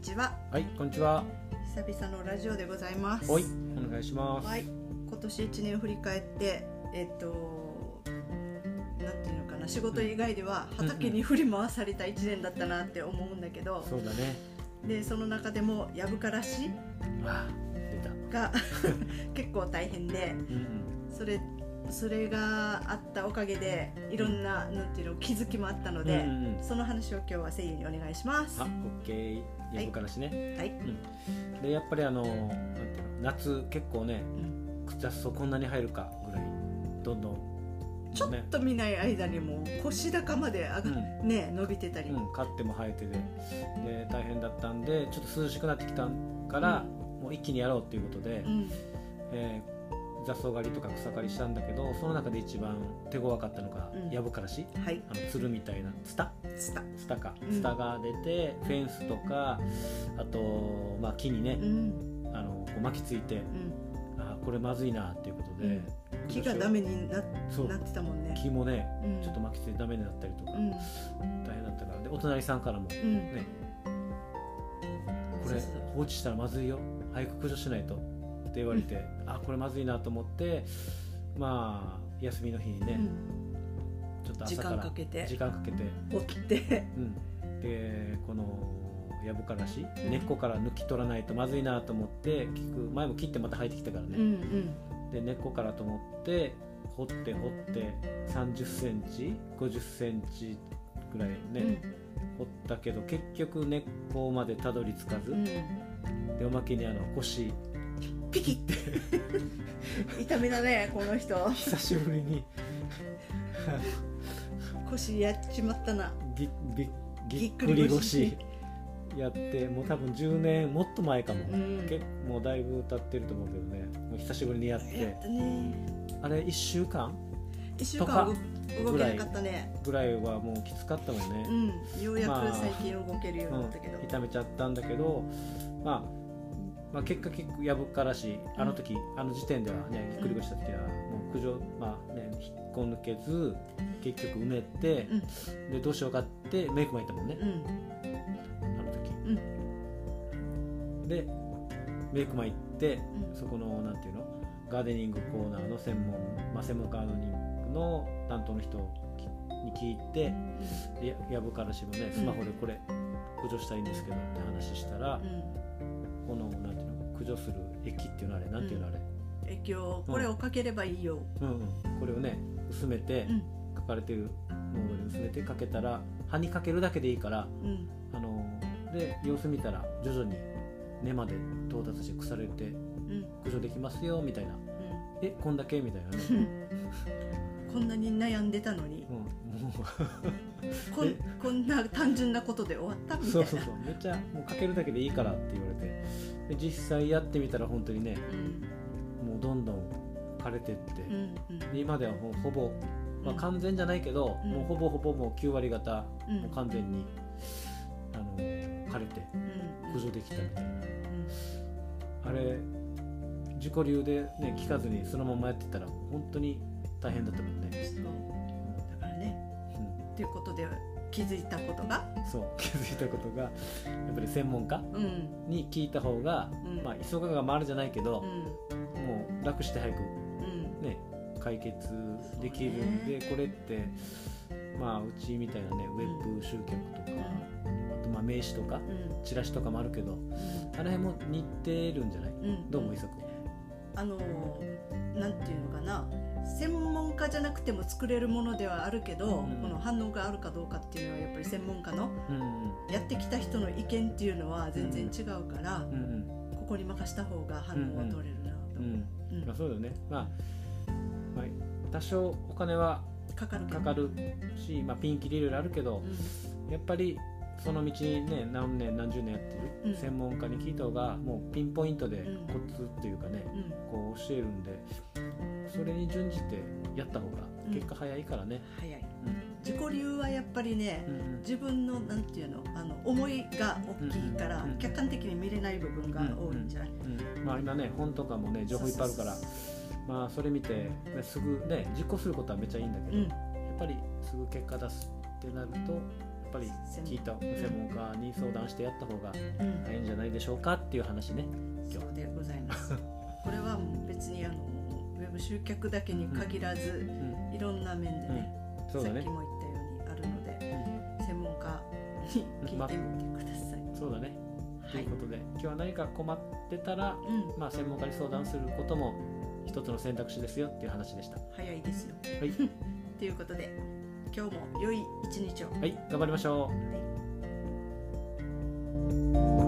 ちははい、こんにちは。久々のラジオでございますはい、お願いします。はい今年1年振り返ってえっとなんていうのかな仕事以外ではうん畑に振り回された1年だったなって思うんだけど、そうだね。でその中でもやぶからし。が 結構大変でうんそれそれがあったおかげでいろんななんていうの気づきもあったので、うんうんうん。その話を今日は声優にお願いします。あ、はオッケー。やぶからしね。い、で、やっぱりあの、なんていうの、夏結構ね、うん。雑草こんなに入るかぐらい、どんどん。ちょっと見ない間にもう腰高まで上が、うね伸びてたり、うん、買っても生えてで、で、大変だったんで、ちょっと涼しくなってきたから、もう一気にやろうっていうことで、うん。えー雑草刈りとか草刈りしたんだけど、その中で一番手強かったのがうん。やぶからし。はい。あのつるみたいな。ツタ。スタ。ツタか。うん。ツタが出て、フェンスとかあと、まあ、木にねう、ん。あのこう巻きついてうん。あこれまずいなっていうことで、木がダメにななってたもんね。木もねうん。ちょっと巻きついてダメになったりとか、うん。大変だったから。でお隣さんからもねうん。これ放置したらまずいよ。早く駆除しないとって言われて、あこれまずいなと思ってまあ休みの日にね、うん。ちょっと時朝から間かけて。時間かけて。起きて。うん、でこのやぶからし、うん。根っこから抜き取らないとまずいなと思って結局前も切ってまた生えてきたからうんうね、ん。で根っこからと思って掘って掘って3 0センチ5 0センチぐらいね、掘ったけど結局根っこまでたどり着かず、うんうん。でおまけにあの腰ピキって。痛みだねこの人。久しぶりに。腰やっちまったな。ぎぎぎっくりり腰。腰やってもう多分10年もっと前かも、うん。結構もうだいぶ経ってると思うけどね。もう久しぶりにやって。やったね。あれ1週間？一週とか間動動けなかったね。ぐらいはもうきつかったもんね、うん。ようやまあく最近動けるようにうんなったけど、痛めちゃったんだけど、まあ、まあ結果結構やぶからしあの時、あの時点ではねぎっくり腰した時はもう駆除まあね引っこ抜けず結局埋めて、でどうしようかってメイク巻いたもんね、うん。あの時、でメイク巻いてうん。そこのなんていうのガーデニングコーナーの専門、まあ、専門ガーデニングの担当の人に聞いてでやぶからしもねスマホでこれ駆除したいんですけどって話したら、このなんていうの駆除する液っていうのあれなんていうのあれ、うん、液をこれをかければいいよ、うん。うんこれをね薄めて、うん。書かれてる濃度に薄めてかけたら葉にかけるだけでいいからうん。あので様子見たら徐々に根まで到達して腐れてうん。駆除できますよみたいな。えこんだけ？みたいなね、うん、こんなに悩んでたのに うん、もこんこんな単純なことで終わったみたいな。うそうそうそう。めっちゃもうかけるだけでいいからって言われて。で実際やってみたら本当にねうん。もうどんどん枯れてって、うんうん。で今ではもうほぼ、まあ、うん。完全じゃないけど、うん。もうほぼほぼもう9割方、うん。もう完全にあの枯れてうん。駆除できたみたいな、うん。あれ自己流でね聞かずにそのままやってたら本当に大変だったもんねっていうことで気づいたことが？うん、そう気づいたことがやっぱり専門家うん。に聞いた方が、うん。まあ急がが回るじゃないけどう、ん。もう楽して早くうん。ね解決できるんで、これってまあうちみたいなねウェブ集客とか、あとまあ名刺とかうん。チラシとかもあるけどうん。あの辺も似てるんじゃない、うん。どうもいさこあのなんていうのかな？専門家じゃなくても作れるものではあるけど、うん。この反応があるかどうかっていうのはやっぱり専門家のやってきた人の意見っていうのは全然違うから、うん。うんここに任した方が反応は取れるなと、う。まあ、そうだよね、まあ、まあ多少お金はかかるかかるし、まあ、ピンキリいろいろあるけどう、やっぱりその道にね何年何十年やってうん。る専門家に聞いた方がもうピンポイントでうん。コツっていうかね、こう教えるんでそれに準じてやった方がうん。結果早いからね、早い。うん。自己流はやっぱりね、うんうん。自分のなんていうのあの思いが大きいから、うんうん客観的に見れない部分が多いんじゃない、うんまあ、今ね本とかもね情報いっぱいあるからまあそれ見て、ね、すぐね実行することはめっちゃいいんだけど、うん。やっぱりすぐ結果出すってなるとぱり聞いた専門家に。相談してやった方がうん。早いんじゃないでしょうかっていう話ね。そうでございます。これは別にあの集客だけに限らず、うん、いろんな面でね、そうだね。さっき。も言ったようにあるので、専門家に聞いてみてください、そうだね。とはい。いうことで、今日は何か困ってたら、うん。まあ専門家に相談することも一つの選択肢ですよっていう話でした。早いですよ。はい、ということで今日も良い一日を。はい、頑張りましょう。はい